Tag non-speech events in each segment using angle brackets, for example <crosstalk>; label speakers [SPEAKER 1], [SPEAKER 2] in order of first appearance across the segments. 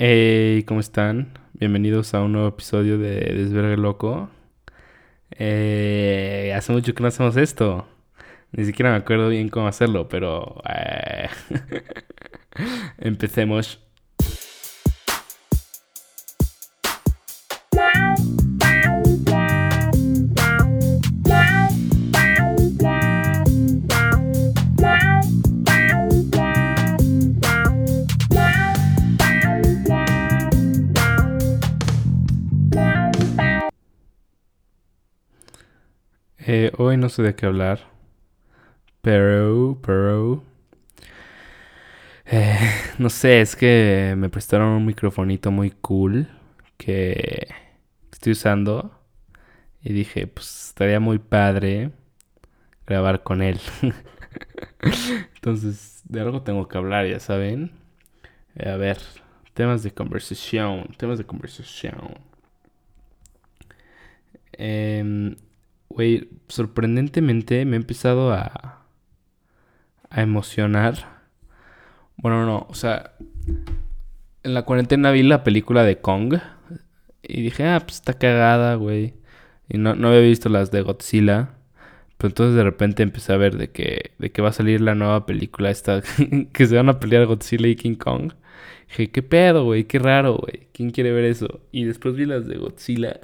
[SPEAKER 1] Hey, ¿cómo están? Bienvenidos a un nuevo episodio de Desvergue Loco. Eh, hace mucho que no hacemos esto. Ni siquiera me acuerdo bien cómo hacerlo, pero eh, <laughs> empecemos. Eh, hoy no sé de qué hablar. Pero, pero... eh, <laughs> no sé, es que me prestaron un microfonito muy cool que estoy usando. Y dije, pues estaría muy padre grabar con él. <laughs> Entonces, de algo tengo que hablar, ya saben. Eh, a ver, temas de conversación, temas de conversación. Em, Güey, sorprendentemente me he empezado a, a emocionar. Bueno, no, o sea, en la cuarentena vi la película de Kong y dije, ah, pues está cagada, güey. Y no, no había visto las de Godzilla. Pero entonces de repente empecé a ver de que, de que va a salir la nueva película esta, <laughs> que se van a pelear Godzilla y King Kong. Dije, ¿qué pedo, güey? Qué raro, güey. ¿Quién quiere ver eso? Y después vi las de Godzilla.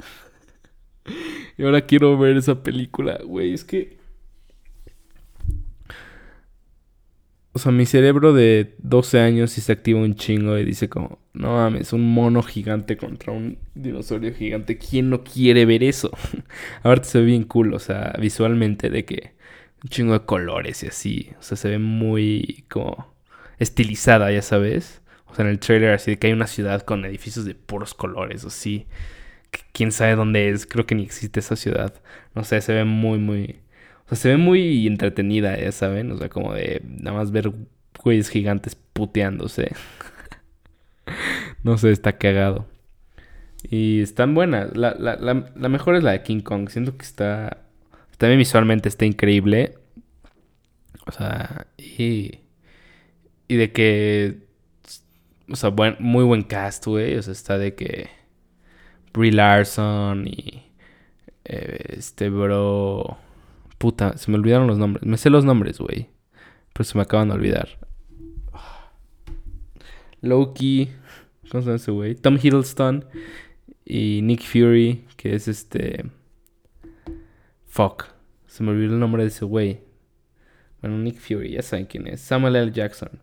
[SPEAKER 1] Y ahora quiero ver esa película, güey. Es que. O sea, mi cerebro de 12 años sí se activa un chingo y dice como, no mames, un mono gigante contra un dinosaurio gigante. ¿Quién no quiere ver eso? <laughs> Ahora se ve bien cool, o sea, visualmente de que un chingo de colores y así. O sea, se ve muy como estilizada, ya sabes. O sea, en el trailer así de que hay una ciudad con edificios de puros colores, así quién sabe dónde es, creo que ni existe esa ciudad. No sé, se ve muy, muy... O sea, se ve muy entretenida, ya saben, o sea, como de nada más ver güeyes gigantes puteándose. <laughs> no sé, está cagado. Y están buenas. La, la, la, la, mejor es la de King Kong. Siento que está... También visualmente está increíble. O sea, y... Y de que... O sea, buen, muy buen cast, güey. O sea, está de que... Brie Larson y eh, este bro. Puta, se me olvidaron los nombres. Me sé los nombres, güey. Pero se me acaban de olvidar. Loki. ¿Cómo se llama ese güey? Tom Hiddleston. Y Nick Fury, que es este. Fuck. Se me olvidó el nombre de ese güey. Bueno, Nick Fury, ya saben quién es. Samuel L. Jackson.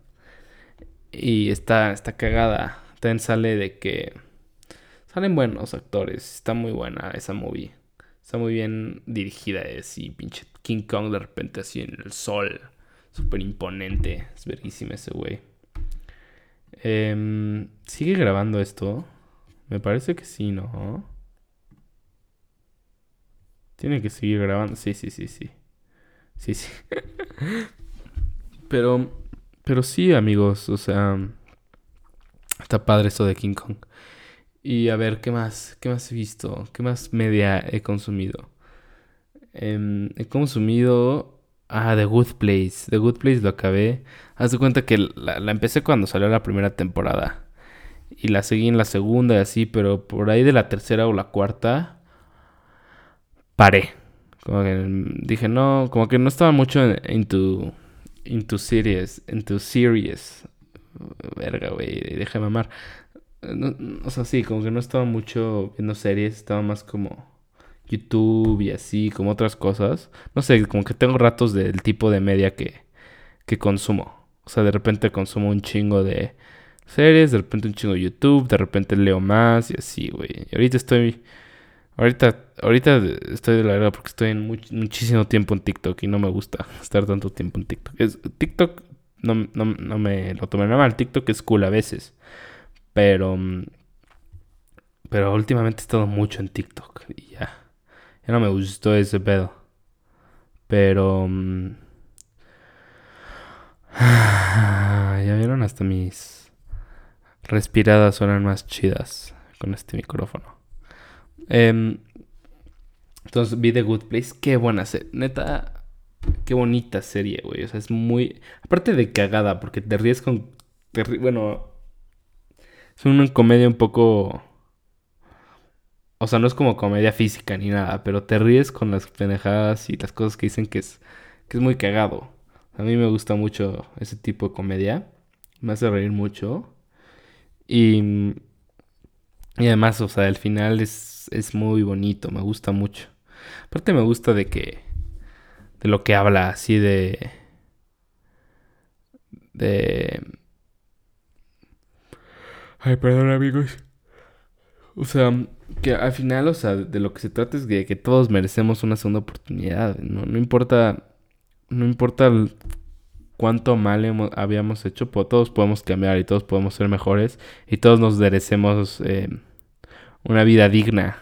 [SPEAKER 1] Y está, está cagada. También sale de que Salen buenos actores. Está muy buena esa movie. Está muy bien dirigida. Es y pinche King Kong de repente así en el sol. Súper imponente. Es verguísima ese güey. Eh, ¿Sigue grabando esto? Me parece que sí, ¿no? Tiene que seguir grabando. Sí, sí, sí, sí. Sí, sí. <laughs> pero, pero sí, amigos. O sea, está padre esto de King Kong. Y a ver, ¿qué más? ¿Qué más he visto? ¿Qué más media he consumido? Eh, he consumido... Ah, The Good Place. The Good Place lo acabé. Haz de cuenta que la, la, empecé cuando salió la primera temporada. Y la seguí en la segunda y así, pero por ahí de la tercera o la cuarta... Paré. Como que dije, no, como que no estaba mucho en, tu... tu series. En tu series. Verga, güey, déjame mamar. No, o sea, sí, como que no estaba mucho viendo series, estaba más como YouTube y así, como otras cosas. No sé, como que tengo ratos del tipo de media que, que consumo. O sea, de repente consumo un chingo de series, de repente un chingo de YouTube, de repente leo más y así, güey. Y ahorita estoy... Ahorita, ahorita estoy de la verdad porque estoy en muchísimo tiempo en TikTok y no me gusta <laughs> estar tanto tiempo en TikTok. Es, TikTok no, no, no me lo tomé mal, TikTok es cool a veces. Pero. Mm, pero últimamente he estado mucho en TikTok. Y ya. Ya no me gustó ese pedo. Pero. Mm, <sighs> ya vieron hasta mis respiradas suenan más chidas con este micrófono. Eh, entonces vi The Good Place. Qué buena serie. Neta, qué bonita serie, güey. O sea, es muy. Aparte de cagada, porque te ríes con. Te Bueno, Es una comedia un poco... O sea, no es como comedia física ni nada, pero te ríes con las pendejadas y las cosas que dicen que es, que es muy cagado. A mí me gusta mucho ese tipo de comedia. Me hace reír mucho. Y, y además, o sea, el final es, es muy bonito, me gusta mucho. Aparte me gusta de que... De lo que habla, así de... De Ay, perdón amigos. O sea, que al final, o sea, de lo que se trata es de que todos merecemos una segunda oportunidad. No, no importa, no importa cuánto mal habíamos hecho, todos podemos cambiar y todos podemos ser mejores y todos nos merecemos eh, una vida digna.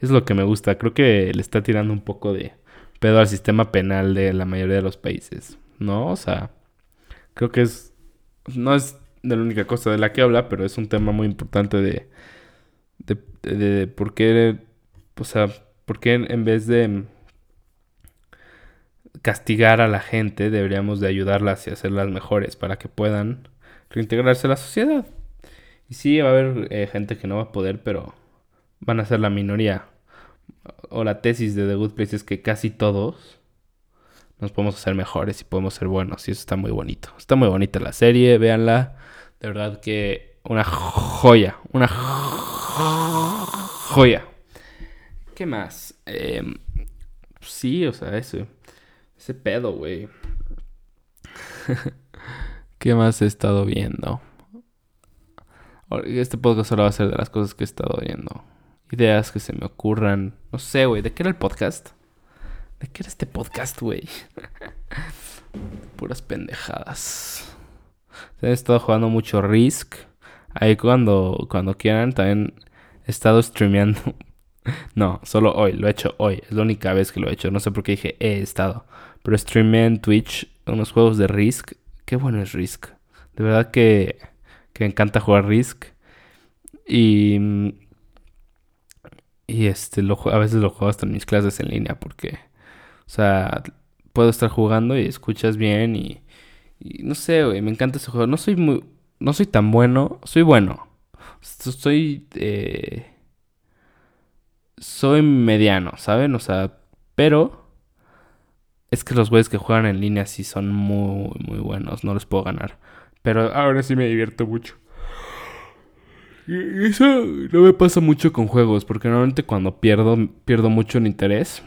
[SPEAKER 1] Es lo que me gusta. Creo que le está tirando un poco de pedo al sistema penal de la mayoría de los países, ¿no? O sea, creo que es no es de la única cosa de la que habla, pero es un tema muy importante de, de, de, por qué, o sea, por qué en, vez de castigar a la gente, deberíamos de ayudarlas y hacerlas mejores para que puedan reintegrarse a la sociedad. Y sí, va a haber eh, gente que no va a poder, pero van a ser la minoría. O la tesis de The Good Place es que casi todos nos podemos hacer mejores y podemos ser buenos. Y eso está muy bonito. Está muy bonita la serie, véanla. De verdad que una joya, una joya. ¿Qué más? Em, sí, o sea, ese, ese pedo, güey. <laughs> ¿Qué más he estado viendo? Este podcast solo va a ser de las cosas que he estado viendo. Ideas que se me ocurran. No sé, güey. ¿De qué era el podcast? ¿De qué era este podcast, güey? <laughs> Puras pendejadas. He estado jugando mucho Risk. Ahí cuando, cuando quieran, también he estado streameando. <laughs> no, solo hoy, lo he hecho hoy. Es la única vez que lo he hecho. No sé por qué dije he estado. Pero streameé en Twitch unos juegos de Risk. Qué bueno es Risk. De verdad que, que me encanta jugar Risk. Y. Y este, lo, a veces lo juego hasta en mis clases en línea porque. O sea, puedo estar jugando y escuchas bien y y no sé, güey, me encanta ese juego. No soy muy. No soy tan bueno. Soy bueno. Soy. Eh, soy mediano, ¿saben? O sea, pero. Es que los güeyes que juegan en línea sí son muy, muy buenos. No les puedo ganar. Pero ahora sí me divierto mucho. Y eso no me pasa mucho con juegos. Porque normalmente cuando pierdo, pierdo mucho en interés.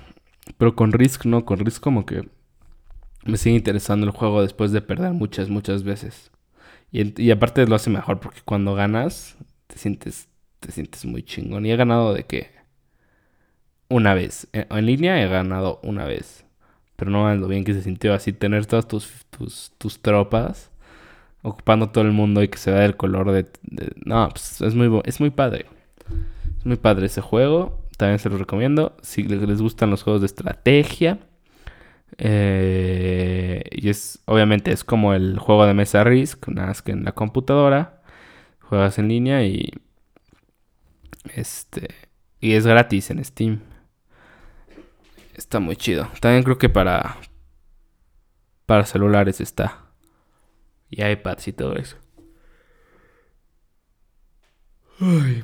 [SPEAKER 1] Pero con Risk no. Con Risk como que me sigue interesando el juego después de perder muchas, muchas veces. Y, aparte lo hace mejor porque cuando ganas te sientes, te sientes muy chingón. Y he ganado de que una vez. En, en línea he ganado una vez. Pero no lo bien que se sintió así tener todas tus, tus, tus tropas ocupando todo el mundo y que se vea el color de... no, pues es muy, es muy padre. Es muy padre ese juego. También se lo recomiendo. Si les gustan los juegos de estrategia eh, y es, obviamente, es como el juego de mesa Risk, nada más que en la computadora. Juegas en línea y. Este. Y es gratis en Steam. Está muy chido. También creo que para. Para celulares está. Y iPads y todo eso. Uy.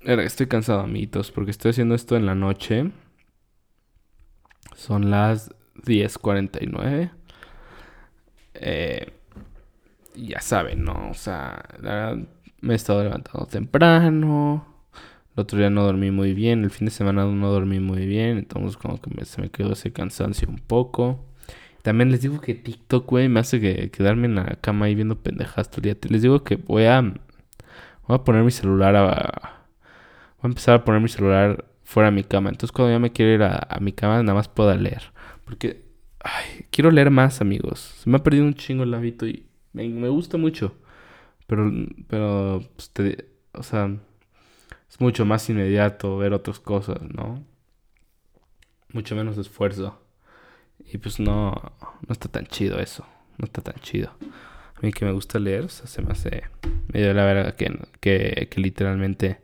[SPEAKER 1] Estoy cansado, amiguitos, porque estoy haciendo esto en la noche. Son las 10.49. Eh, ya saben, ¿no? O sea, me he estado levantando temprano. El otro día no dormí muy bien. El fin de semana no dormí muy bien. Entonces como que se me quedó ese cansancio un poco. También les digo que TikTok, güey, me hace que, quedarme en la cama ahí viendo pendejas todo el. Les digo que voy a... Voy a poner mi celular a... Voy a empezar a poner mi celular fuera de mi cama. Entonces cuando ya me quiero ir a, a mi cama, nada más puedo leer. Porque, ay, quiero leer más, amigos. Se me ha perdido un chingo el hábito y me, gusta mucho. Pero, pero, pues, o sea, es mucho más inmediato ver otras cosas, ¿no? Mucho menos esfuerzo. Y pues no, no está tan chido eso. No está tan chido. A mí que me gusta leer, o sea, se me hace medio la verdad que, que, que literalmente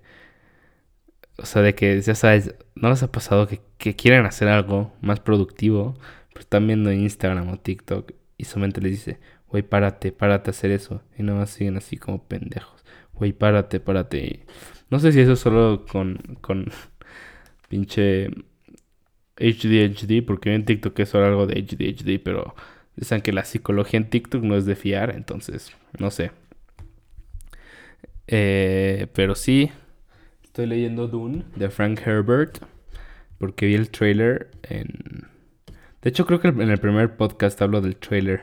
[SPEAKER 1] o sea, de que ya sabes, ¿no les ha pasado que, que quieren hacer algo más productivo? Pero están viendo Instagram o TikTok y su mente les dice, güey, párate, párate a hacer eso. Y nomás siguen así como pendejos. güey, párate, párate. No sé si eso es solo con, con <laughs> pinche HD, HD, porque en TikTok es solo algo de HD, HD, pero dicen que la psicología en TikTok no es de fiar, entonces, no sé. Eh, pero sí, estoy leyendo Dune de Frank Herbert, porque vi el trailer en... De hecho, creo que en el primer podcast hablo del trailer.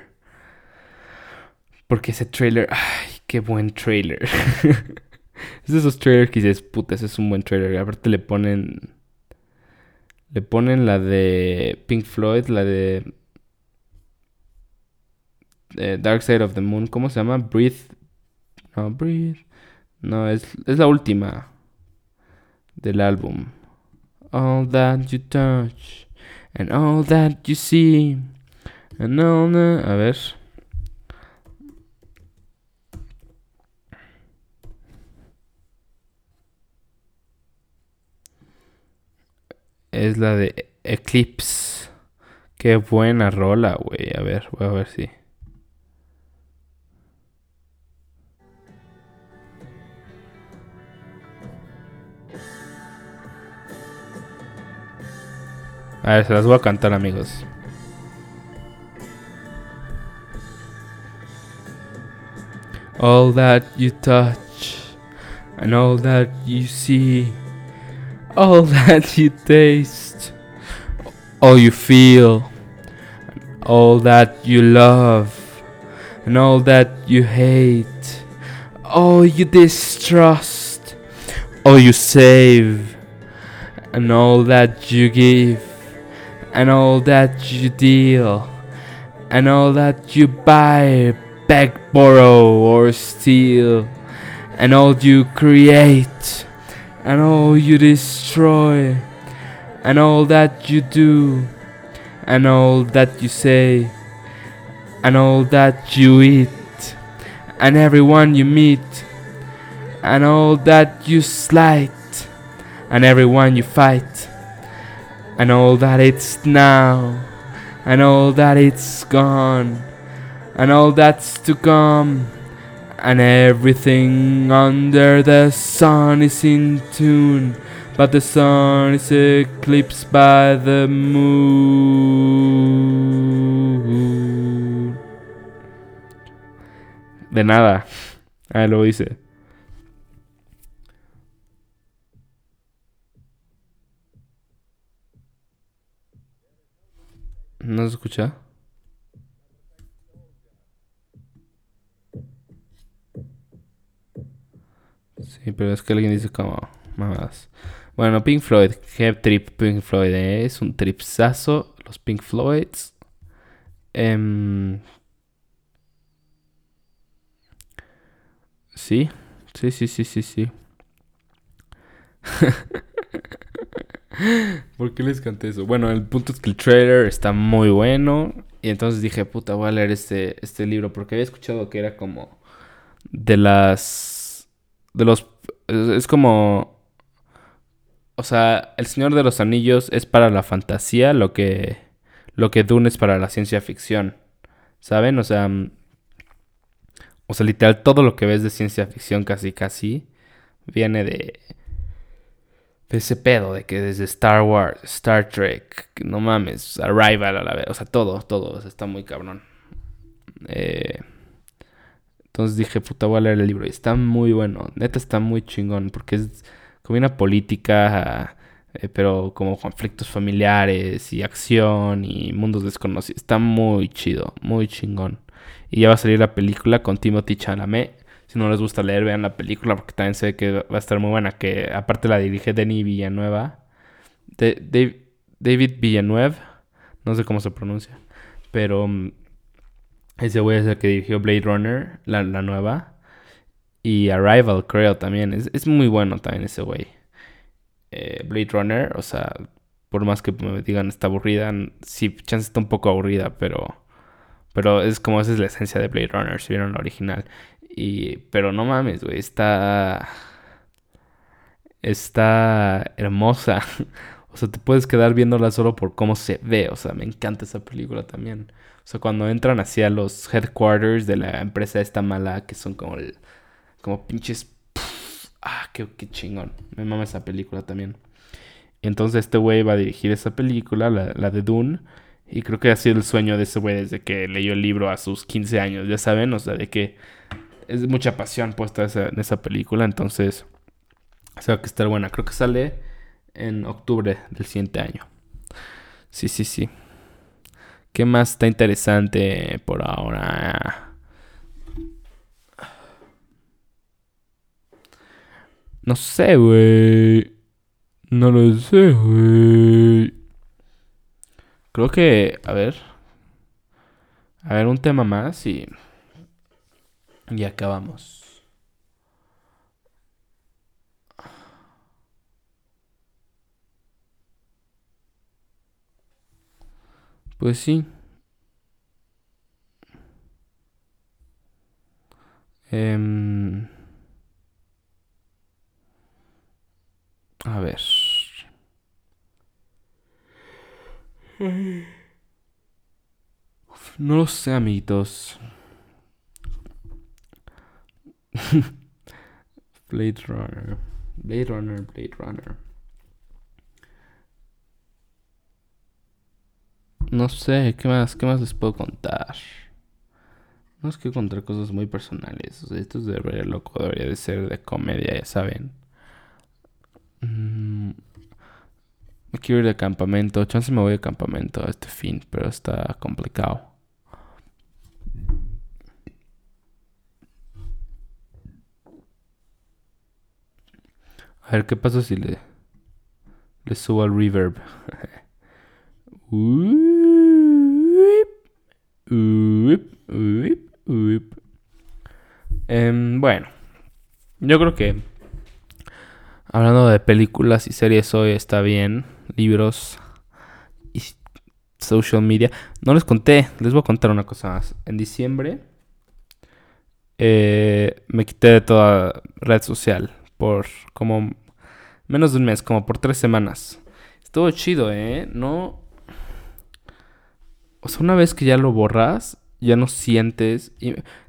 [SPEAKER 1] Porque ese trailer, ay, qué buen trailer. <laughs> es de esos trailers que dices, puta, ese es un buen trailer. Aparte le ponen le ponen la de Pink Floyd, la de Dark Side of the Moon. ¿Cómo se llama? Breathe. No, Breathe. No, es, es la última del álbum. All that you touch and all that you see and all that... A ver. es la de Eclipse. Qué buena rola, güey. A ver, voy a ver si. A ver, se las voy a cantar, amigos. All that you touch and all that you see all <laughs> that you taste, all you feel, all that you love, and all that you hate, all you distrust, all you save, and all that you give, and all that you deal, and all that you buy, beg, borrow, or steal, and all you create. And all you destroy, and all that you do, and all that you say, and all that you eat, and everyone you meet, and all that you slight, and everyone you fight, and all that it's now, and all that it's gone, and all that's to come and everything under the sun is in tune. But the sun is eclipsed by the moon. De nada. Ah, lo hice. ¿No se escucha? Sí, pero es que alguien dice como más. Bueno, Pink Floyd, qué trip Pink Floyd, ¿eh? es un tripsazo, los Pink Floyds. Em, sí, sí, sí, sí, sí, sí. <laughs> <laughs> ¿Por qué les canté eso? Bueno, el punto es que el trailer está muy bueno. Y entonces dije, puta, voy a leer este, este libro. Porque había escuchado que era como de las de los... Es como... O sea, El Señor de los Anillos es para la fantasía lo que... Lo que Dune es para la ciencia ficción. ¿Saben? O sea... Mm, o sea, literal, todo lo que ves de ciencia ficción casi casi viene de... Ese pedo, de que desde Star Wars, Star Trek, no mames, Arrival a la vez, o sea, todo, todo, está muy cabrón. Eh... Entonces dije, puta, voy a leer el libro. Y está muy bueno. Neta está muy chingón. Porque es como una política, eh, pero como conflictos familiares y acción y mundos desconocidos. Está muy chido, muy chingón. Y ya va a salir la película con Timothy Chalamet. Si no les gusta leer, vean la película porque también sé que va a estar muy buena. Que aparte la dirige Denis Villanueva. De, David Villanueva. No sé cómo se pronuncia. Pero mm, ese güey es el que dirigió Blade Runner, la, nueva. Y Arrival, creo también. Es, muy bueno también ese güey. Eh, Blade Runner, o sea, por más que me digan está aburrida, sí, chance está un poco aburrida, pero. Pero es como esa es la esencia de Blade Runner, si vieron la original. Y. Pero no mames, güey, está. Está hermosa. <laughs> o sea, te puedes quedar viéndola solo por cómo se ve. O sea, me encanta esa película también. O sea, cuando entran hacia los headquarters de la empresa esta mala, que son como, como pinches qué, qué chingón. Me mama esa película también. Entonces este güey va a dirigir esa película, la, la de Dune. Y creo que ha sido el sueño de ese güey desde que leyó el libro a sus 15 años, ya saben, o sea, de que es mucha pasión puesta en esa película, entonces, o sea, que estar buena. Creo que sale en octubre del siguiente año. Sí, sí, sí. ¿Qué más está interesante por ahora? No sé, güey. No lo sé, güey. Creo que, a ver. A ver, un tema más y. Y acabamos. Pues sí. Em, a ver. No lo sé, amiguitos. <laughs> Blade Runner. Blade Runner, Blade Runner. No sé, ¿qué más, qué más les puedo contar? No es que contar cosas muy personales. O sea, esto es de loco, debería de ser de comedia, ya saben. Mm, me quiero ir de campamento. Chance me voy de campamento a este fin, pero está complicado. A ver, ¿qué pasa si le, subo al reverb? <laughs> Em, bueno, yo creo que hablando de películas y series hoy está bien, libros y social media. No les conté, les voy a contar una cosa más. En diciembre eh, me quité de toda red social por como menos de un mes, como por tres semanas. Estuvo chido, ¿eh? No... O sea, una vez que ya lo borras, ya no sientes...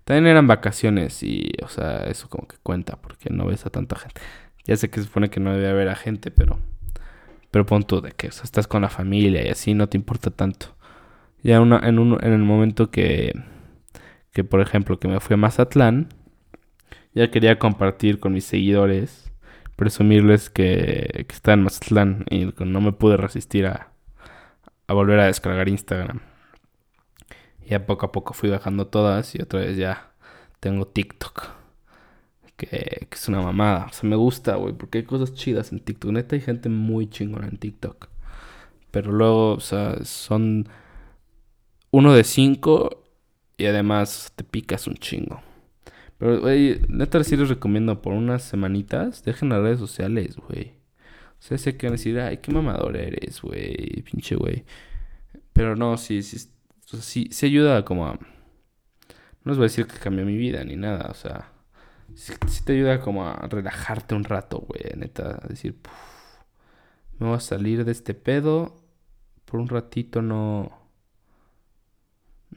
[SPEAKER 1] También eran vacaciones y, o sea, eso como que cuenta porque no ves a tanta gente. Ya sé que se supone que no debe haber a gente, pero... Pero pon tú de que o sea, estás con la familia y así no te importa tanto. Ya en, un, en el momento que... Que, por ejemplo, que me fui a Mazatlán ya quería compartir con mis seguidores, presumirles que, está en Mazatlán y no me pude resistir a, volver a descargar Instagram. Y a poco a poco fui bajando todas y otra vez ya tengo TikTok. Que, que es una mamada. O sea, me gusta, güey, porque hay cosas chidas en TikTok. Neta, hay gente muy chingona en TikTok. Pero luego, o sea, son uno de cinco y además te picas un chingo. Pero, güey, neta sí les recomiendo por unas semanitas, dejen las redes sociales, güey. O sea, sé que van a decir, ay, qué mamador eres, güey, pinche güey. Pero no, sí, sí, sí, sí ayuda como a... No les voy a decir que cambió mi vida ni nada, o sea... Sí, te ayuda como a relajarte un rato, güey, neta. A decir, me voy a salir de este pedo. Por un ratito no...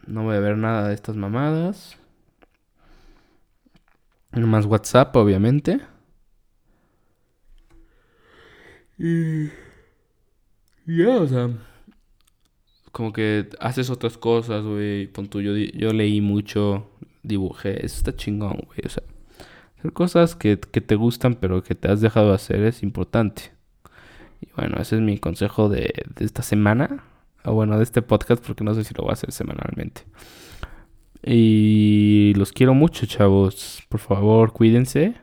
[SPEAKER 1] No voy a ver nada de estas mamadas. Más WhatsApp, obviamente. Y. Ya, o sea. Como que haces otras cosas, güey. Pon yo, yo leí mucho, dibujé. Eso está chingón, güey. O sea, hacer cosas que, que te gustan, pero que te has dejado de hacer es importante. Y bueno, ese es mi consejo de, de esta semana. O bueno, de este podcast, porque no sé si lo voy a hacer semanalmente. Y los quiero mucho, chavos. Por favor, cuídense.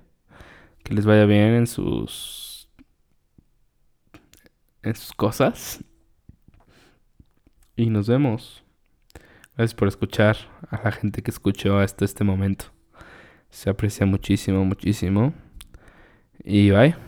[SPEAKER 1] Que les vaya bien en sus. en sus cosas. Y nos vemos. Gracias por escuchar a la gente que escuchó hasta este momento. Se aprecia muchísimo, muchísimo. Y bye.